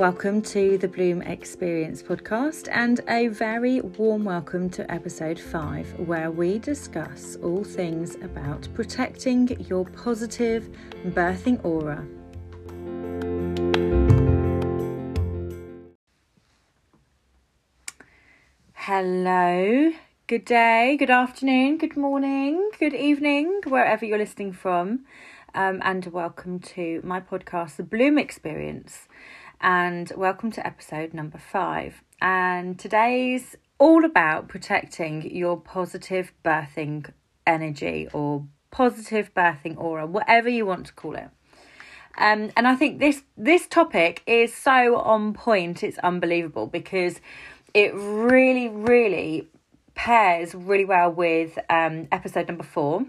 Welcome to the Bloom Experience podcast and a very warm welcome to episode 5, where we discuss all things about protecting your positive birthing aura. Hello, good day, good afternoon, good morning, good evening, wherever you're listening from, um, and welcome to my podcast, The Bloom Experience and welcome to episode number five. And today's all about protecting your positive birthing energy or positive birthing aura, whatever you want to call it. Um, and I think this this topic is so on point. It's unbelievable because it really, really pairs really well with um, episode number four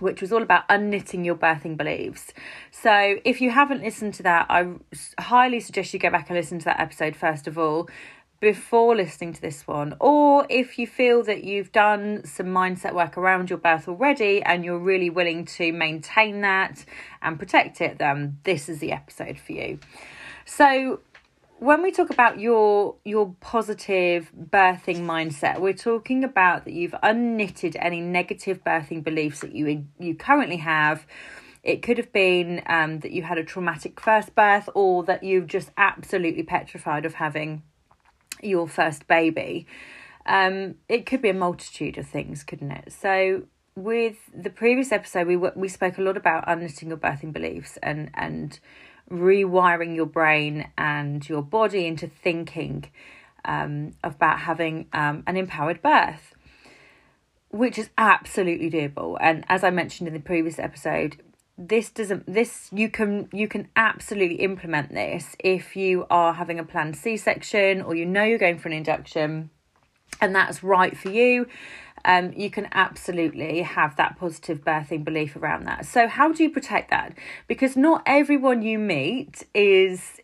which was all about unknitting your birthing beliefs. So, if you haven't listened to that, I highly suggest you go back and listen to that episode first of all before listening to this one. Or if you feel that you've done some mindset work around your birth already and you're really willing to maintain that and protect it, then this is the episode for you. So, when we talk about your your positive birthing mindset we're talking about that you've unknitted any negative birthing beliefs that you you currently have. It could have been um, that you had a traumatic first birth or that you've just absolutely petrified of having your first baby. Um, it could be a multitude of things couldn't it? So with the previous episode we we spoke a lot about unknitting your birthing beliefs and and rewiring your brain and your body into thinking um, about having um, an empowered birth, which is absolutely doable. And as I mentioned in the previous episode, this doesn't this you can you can absolutely implement this if you are having a planned c-section or you know you're going for an induction and that's right for you um, you can absolutely have that positive birthing belief around that. So, how do you protect that? Because not everyone you meet is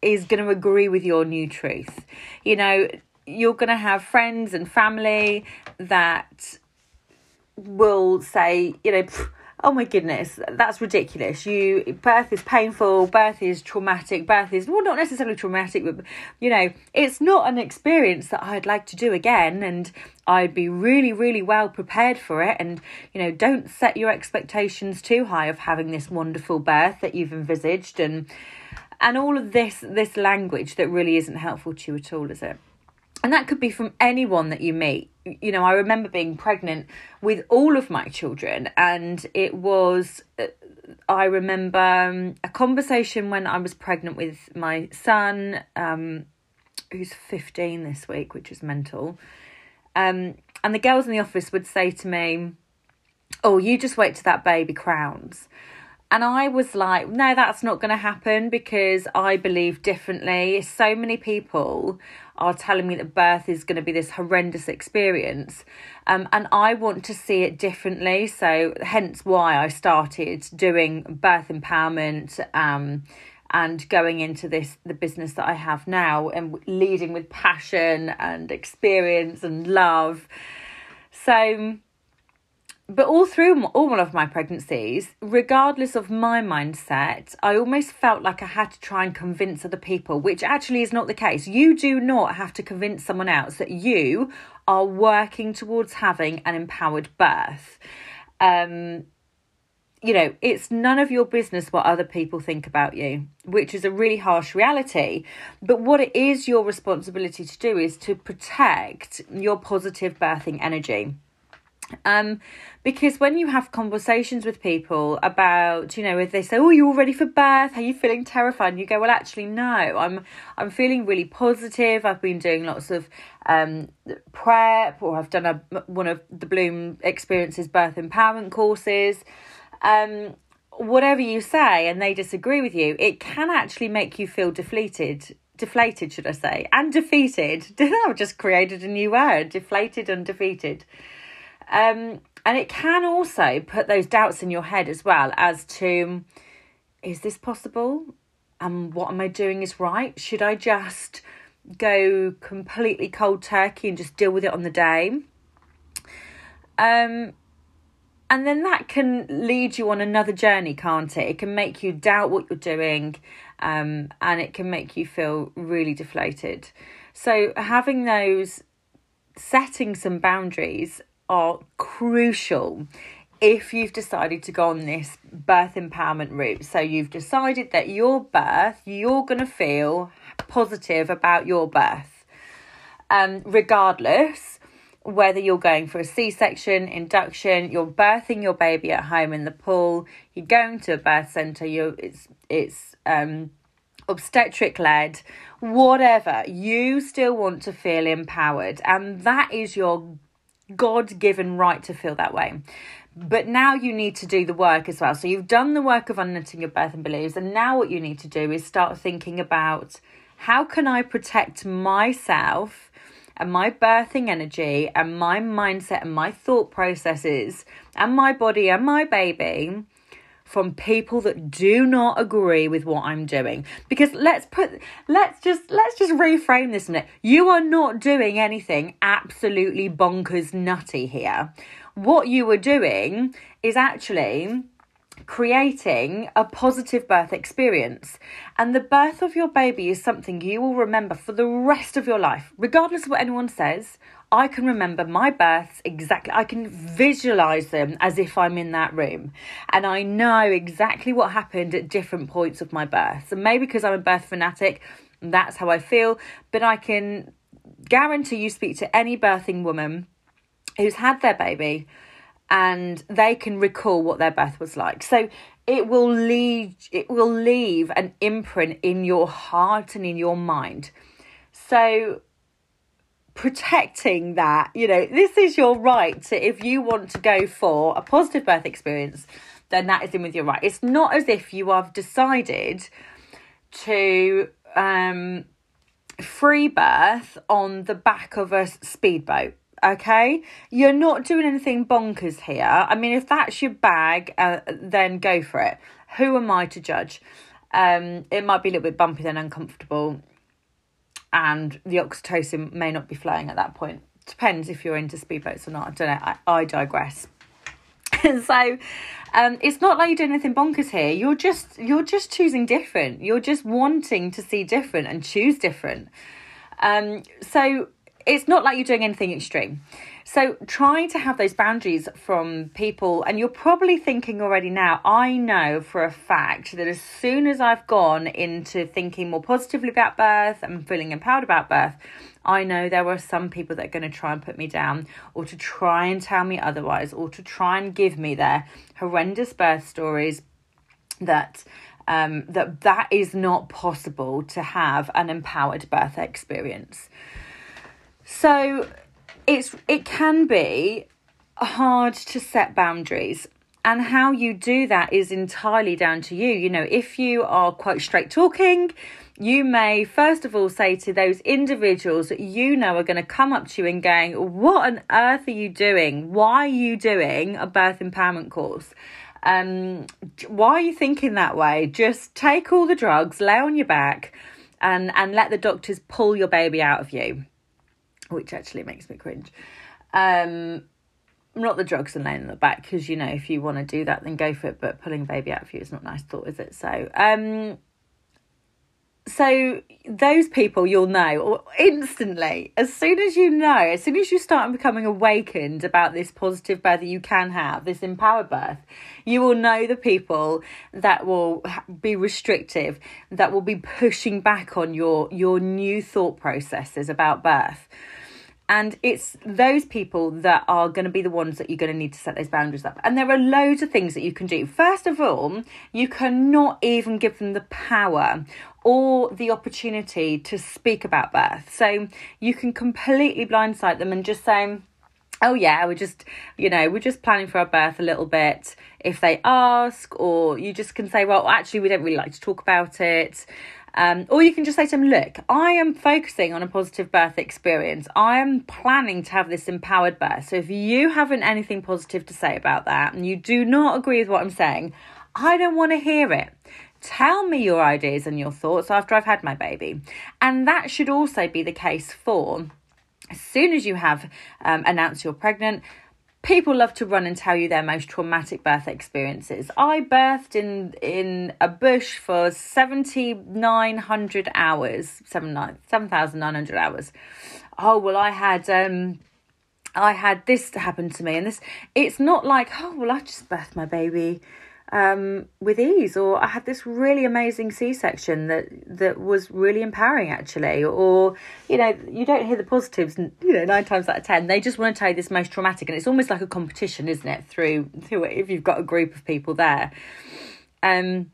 is going to agree with your new truth. You know, you're going to have friends and family that will say, you know, oh my goodness, that's ridiculous. You birth is painful, birth is traumatic, birth is well not necessarily traumatic, but you know, it's not an experience that I'd like to do again and I'd be really, really well prepared for it. And, you know, don't set your expectations too high of having this wonderful birth that you've envisaged and and all of this this language that really isn't helpful to you at all, is it? And that could be from anyone that you meet. You know i remember being pregnant with all of my children and it was uh, i remember um, a conversation when i was pregnant with my son um, who's 15 this week which is mental. Um, and the girls in the office would say to me oh you just wait till that baby crowns and I was like, no, that's not going to happen because I believe differently. So many people are telling me that birth is going to be this horrendous experience. Um, and I want to see it differently. So, hence why I started doing birth empowerment. Um, and going into this the business that I have now and leading with passion and experience and love so but all through all of my pregnancies, regardless of my mindset, I almost felt like I had to try and convince other people, which actually is not the case. You do not have to convince someone else that you are working towards having an empowered birth. Um, you know, it's none of your business what other people think about you, which is a really harsh reality. But what it is your responsibility to do is to protect your positive birthing energy um, because when you have conversations with people about, you know, if they say, "Oh, you're all ready for birth? Are you feeling terrified?" and you go, "Well, actually, no. I'm I'm feeling really positive. I've been doing lots of um, prep, or I've done a one of the Bloom Experiences birth empowerment courses." Um, whatever you say, and they disagree with you, it can actually make you feel deflated deflated, should I say, and defeated. I've just created a new word deflated and defeated. Um, and it can also put those doubts in your head as well as to is this possible? And um, what am I doing is right? Should I just go completely cold turkey and just deal with it on the day? Um, and then that can lead you on another journey, can't it? It can make you doubt what you're doing, um, and it can make you feel really deflated. So, having those, setting some boundaries are crucial if you've decided to go on this birth empowerment route. So, you've decided that your birth, you're going to feel positive about your birth, um, regardless whether you're going for a C section, induction, you're birthing your baby at home in the pool, you're going to a birth centre, you it's it's um obstetric led, whatever, you still want to feel empowered, and that is your God given right to feel that way. But now you need to do the work as well. So you've done the work of unknitting your birth and beliefs, and now what you need to do is start thinking about how can I protect myself and my birthing energy and my mindset and my thought processes and my body and my baby from people that do not agree with what I'm doing. Because let's put let's just let's just reframe this a minute. You are not doing anything absolutely bonkers nutty here. What you are doing is actually creating a positive birth experience. And the birth of your baby is something you will remember for the rest of your life, regardless of what anyone says. I can remember my births exactly. I can visualize them as if I'm in that room. And I know exactly what happened at different points of my birth. So maybe because I'm a birth fanatic, that's how I feel. But I can guarantee you speak to any birthing woman who's had their baby and they can recall what their birth was like. So it will leave it will leave an imprint in your heart and in your mind. So protecting that, you know, this is your right to if you want to go for a positive birth experience, then that is in with your right. It's not as if you have decided to um free birth on the back of a speedboat okay? You're not doing anything bonkers here. I mean if that's your bag uh, then go for it. Who am i to judge? Um it might be a little bit bumpy and uncomfortable and the oxytocin may not be flowing at that point. Depends if you're into speedboats or not. I don't know. I, I digress. So um, it's not like you're doing anything bonkers here. You're just you're just choosing different. You're just wanting to see different and choose different. Um, so it's not like you're doing anything extreme. So trying to have those boundaries from people, and you're probably thinking already now, I know for a fact that as soon as I've gone into thinking more positively about birth and feeling empowered about birth, I know there are some people that are going to try and put me down or to try and tell me otherwise or to try and give me their horrendous birth stories that um, that that is not possible to have an empowered birth experience. So it's it can be hard to set boundaries and how you do that is entirely down to you. You know, if you are quite straight talking, you may first of all say to those individuals that you know are going to come up to you and going, What on earth are you doing? Why are you doing a birth empowerment course? Um, why are you thinking that way? Just take all the drugs, lay on your back, and, and let the doctors pull your baby out of you which actually makes me cringe. Um, not the drugs and laying in the back because you know if you want to do that then go for it but pulling baby out of you is not nice thought is it so um so those people you'll know instantly as soon as you know as soon as you start becoming awakened about this positive birth that you can have this empowered birth you will know the people that will be restrictive that will be pushing back on your your new thought processes about birth and it's those people that are going to be the ones that you're going to need to set those boundaries up. And there are loads of things that you can do. First of all, you cannot even give them the power or the opportunity to speak about birth. So you can completely blindside them and just say, oh yeah we're just you know we're just planning for our birth a little bit if they ask or you just can say well actually we don't really like to talk about it um, or you can just say to them, look, I am focusing on a positive birth experience. I am planning to have this empowered birth. So if you haven't anything positive to say about that and you do not agree with what I'm saying, I don't want to hear it. Tell me your ideas and your thoughts after I've had my baby. And that should also be the case for as soon as you have um, announced you're pregnant, people love to run and tell you their most traumatic birth experiences. I birthed in in a bush for 7900 hours, 7900 hours. Oh, well I had um I had this happen to me and this it's not like, oh, well I just birthed my baby um, with ease, or I had this really amazing C section that that was really empowering actually, or you know you don't hear the positives. You know nine times out of ten they just want to tell you this most traumatic, and it's almost like a competition, isn't it? Through through if you've got a group of people there, um,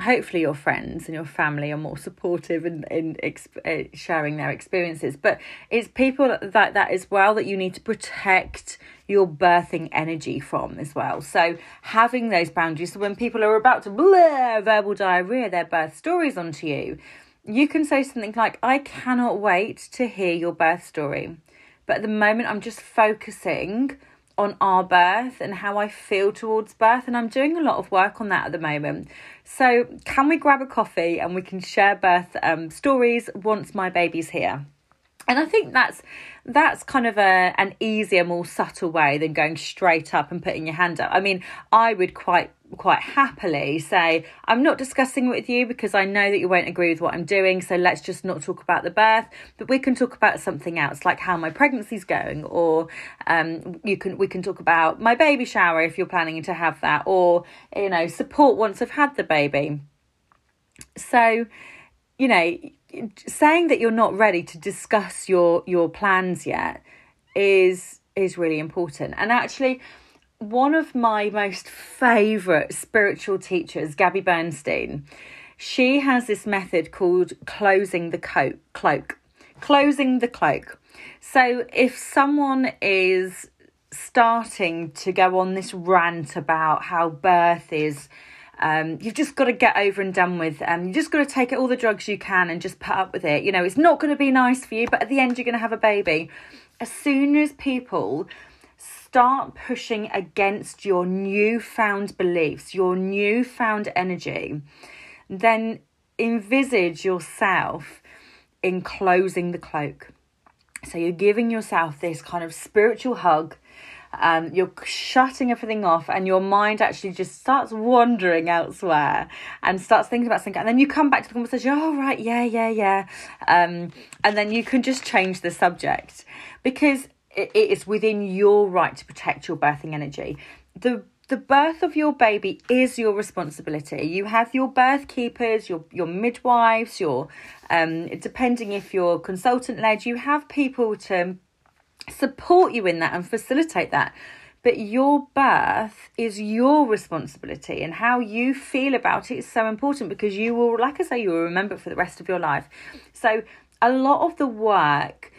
hopefully your friends and your family are more supportive in, in exp- uh, sharing their experiences but it's people that that as well that you need to protect your birthing energy from as well. So having those boundaries so when people are about to blur verbal diarrhea their birth stories onto you you can say something like i cannot wait to hear your birth story. But at the moment i'm just focusing on our birth and how I feel towards birth. And I'm doing a lot of work on that at the moment. So, can we grab a coffee and we can share birth um, stories once my baby's here? And I think that's that's kind of a an easier, more subtle way than going straight up and putting your hand up. I mean, I would quite quite happily say, I'm not discussing with you because I know that you won't agree with what I'm doing, so let's just not talk about the birth, but we can talk about something else, like how my pregnancy's going, or um, you can we can talk about my baby shower if you're planning to have that, or you know, support once I've had the baby. So, you know, saying that you're not ready to discuss your your plans yet is is really important. And actually one of my most favorite spiritual teachers, Gabby Bernstein, she has this method called closing the co- cloak. Closing the cloak. So if someone is starting to go on this rant about how birth is um, you've just got to get over and done with. Um, you just got to take all the drugs you can and just put up with it. You know, it's not going to be nice for you, but at the end, you're going to have a baby. As soon as people start pushing against your newfound beliefs, your newfound energy, then envisage yourself in closing the cloak. So you're giving yourself this kind of spiritual hug. Um, you're shutting everything off, and your mind actually just starts wandering elsewhere and starts thinking about something. And then you come back to the conversation. Oh, right, yeah, yeah, yeah. Um, and then you can just change the subject because it is within your right to protect your birthing energy. The the birth of your baby is your responsibility. You have your birth keepers, your your midwives, your um depending if you're consultant led, you have people to support you in that and facilitate that. But your birth is your responsibility, and how you feel about it is so important because you will, like I say, you will remember it for the rest of your life. So, a lot of the work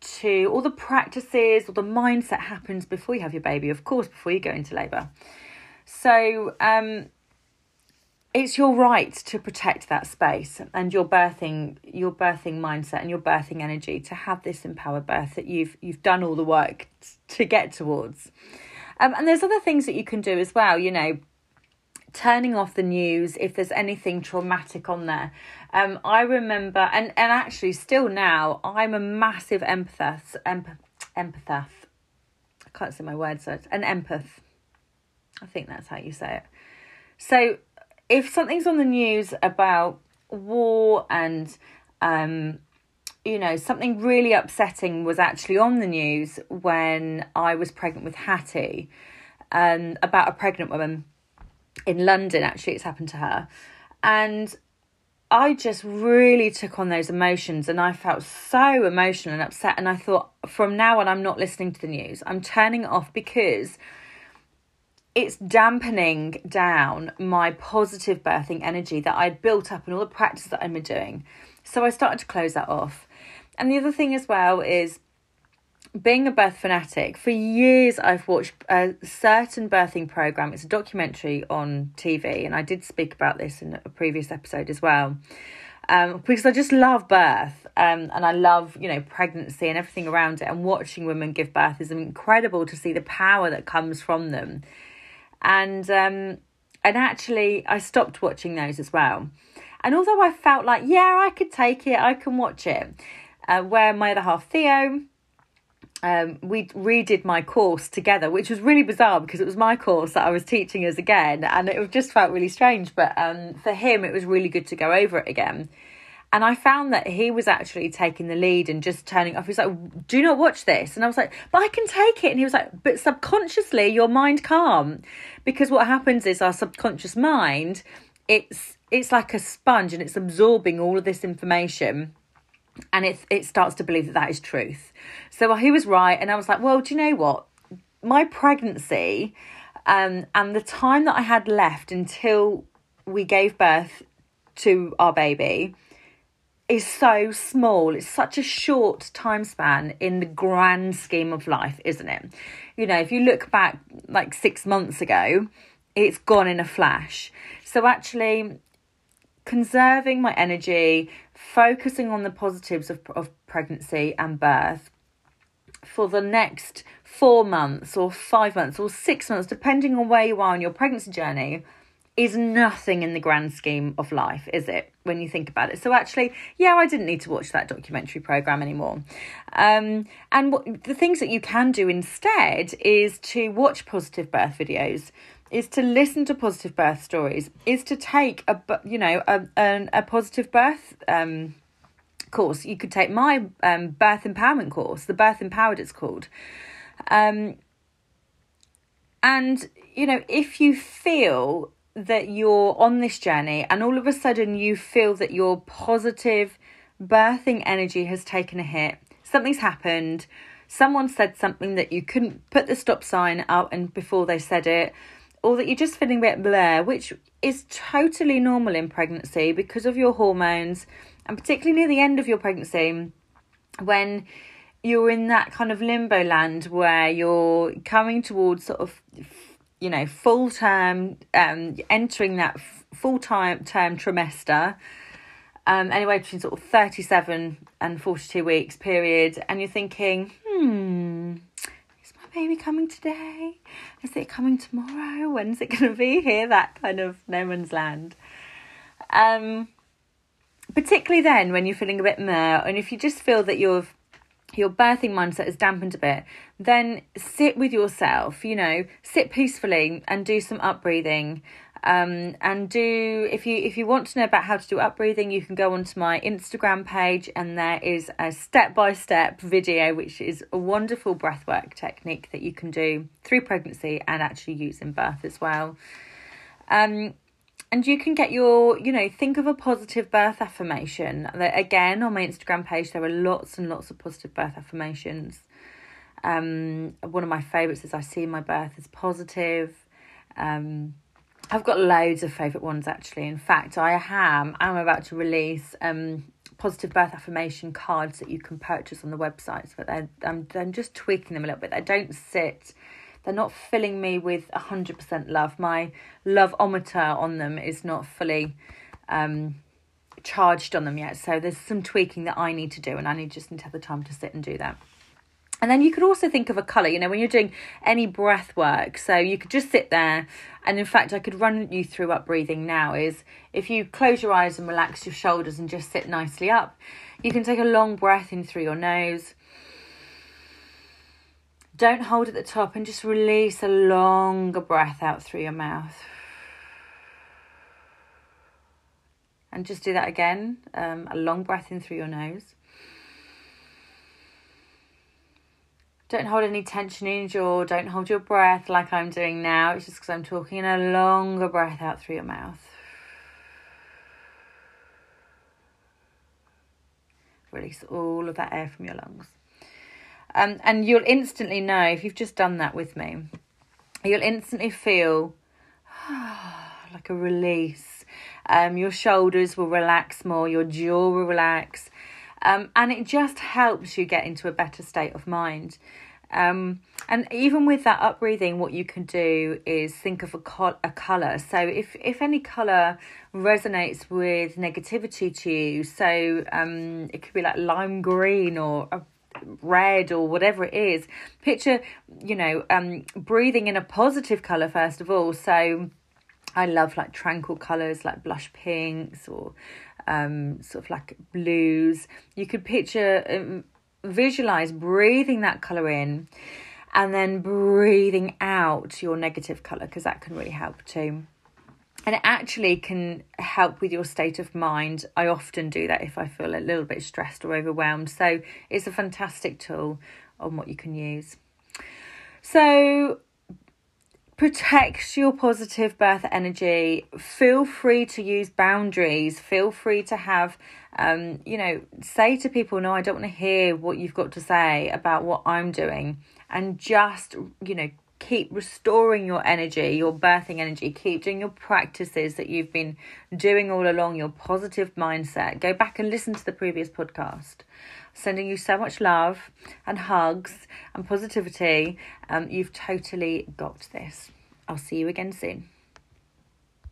to all the practices or the mindset happens before you have your baby, of course, before you go into labour. So um, it's your right to protect that space and your birthing your birthing mindset and your birthing energy to have this empowered birth that you've you've done all the work to get towards. Um, and there's other things that you can do as well, you know, turning off the news if there's anything traumatic on there. Um, I remember, and, and actually, still now, I'm a massive empath. Emp- empath. I can't say my words, so an empath. I think that's how you say it. So, if something's on the news about war and, um, you know, something really upsetting was actually on the news when I was pregnant with Hattie, um, about a pregnant woman in London, actually, it's happened to her. And I just really took on those emotions and I felt so emotional and upset. And I thought, from now on, I'm not listening to the news. I'm turning it off because it's dampening down my positive birthing energy that I'd built up and all the practice that I've been doing. So I started to close that off. And the other thing as well is being a birth fanatic, for years I've watched a certain birthing program. It's a documentary on TV, and I did speak about this in a previous episode as well. Um, because I just love birth um, and I love, you know, pregnancy and everything around it. And watching women give birth is incredible to see the power that comes from them. And um, and actually, I stopped watching those as well. And although I felt like, yeah, I could take it, I can watch it, uh, where my other half, Theo, um, we redid my course together, which was really bizarre because it was my course that I was teaching us again, and it just felt really strange. But um, for him, it was really good to go over it again. And I found that he was actually taking the lead and just turning off. He was like, Do not watch this. And I was like, But I can take it. And he was like, But subconsciously, your mind can't. Because what happens is our subconscious mind, it's it's like a sponge and it's absorbing all of this information and it it starts to believe that that is truth. So he was right, and I was like, well, do you know what? My pregnancy, um, and the time that I had left until we gave birth to our baby is so small. It's such a short time span in the grand scheme of life, isn't it? You know, if you look back like six months ago, it's gone in a flash. So actually, conserving my energy, focusing on the positives of, of pregnancy and birth for the next four months or five months or six months, depending on where you are in your pregnancy journey, is nothing in the grand scheme of life, is it? When you think about it. So actually, yeah, I didn't need to watch that documentary program anymore. Um, and what the things that you can do instead is to watch positive birth videos is to listen to positive birth stories, is to take a you know a a, a positive birth um, course. You could take my um, birth empowerment course, the Birth Empowered, it's called. Um, and you know, if you feel that you're on this journey, and all of a sudden you feel that your positive birthing energy has taken a hit, something's happened. Someone said something that you couldn't put the stop sign out and before they said it or that you're just feeling a bit blur, which is totally normal in pregnancy because of your hormones, and particularly near the end of your pregnancy, when you're in that kind of limbo land where you're coming towards sort of, you know, full term, um, entering that full time term trimester. Um, anyway, between sort of 37 and 42 weeks period, and you're thinking, hmm, is my baby coming today? Is it coming tomorrow? When's it going to be here? That kind of no man's land. Um, particularly then when you're feeling a bit meh, and if you just feel that your your birthing mindset is dampened a bit, then sit with yourself. You know, sit peacefully and do some up breathing um, and do if you if you want to know about how to do up breathing you can go onto my instagram page and there is a step-by-step video which is a wonderful breathwork technique that you can do through pregnancy and actually use in birth as well um, and you can get your you know think of a positive birth affirmation again on my instagram page there are lots and lots of positive birth affirmations um, one of my favorites is i see my birth as positive um, I've got loads of favourite ones actually. In fact, I am I'm about to release um positive birth affirmation cards that you can purchase on the website. But I'm, I'm just tweaking them a little bit. They don't sit. They're not filling me with hundred percent love. My loveometer on them is not fully um charged on them yet. So there's some tweaking that I need to do, and I need just need to have the time to sit and do that. And then you could also think of a colour, you know, when you're doing any breath work. So you could just sit there, and in fact, I could run you through up breathing now. Is if you close your eyes and relax your shoulders and just sit nicely up, you can take a long breath in through your nose. Don't hold at the top and just release a longer breath out through your mouth. And just do that again um, a long breath in through your nose. Don't hold any tension in your jaw. Don't hold your breath like I'm doing now. It's just because I'm talking in a longer breath out through your mouth. Release all of that air from your lungs. Um, and you'll instantly know if you've just done that with me, you'll instantly feel like a release. Um, your shoulders will relax more, your jaw will relax, um, and it just helps you get into a better state of mind. Um, and even with that up breathing, what you can do is think of a, col- a color. So if, if any color resonates with negativity to you, so um, it could be like lime green or a red or whatever it is, picture, you know, um, breathing in a positive color first of all. So I love like tranquil colors like blush pinks or um, sort of like blues. You could picture um, visualize breathing that color in and then breathing out your negative color because that can really help too. And it actually can help with your state of mind. I often do that if I feel a little bit stressed or overwhelmed. So it's a fantastic tool on what you can use. So protect your positive birth energy. Feel free to use boundaries. Feel free to have, um, you know, say to people, no, I don't want to hear what you've got to say about what I'm doing. And just, you know, keep restoring your energy, your birthing energy. Keep doing your practices that you've been doing all along, your positive mindset. Go back and listen to the previous podcast sending you so much love and hugs and positivity. Um, you've totally got this. I'll see you again soon.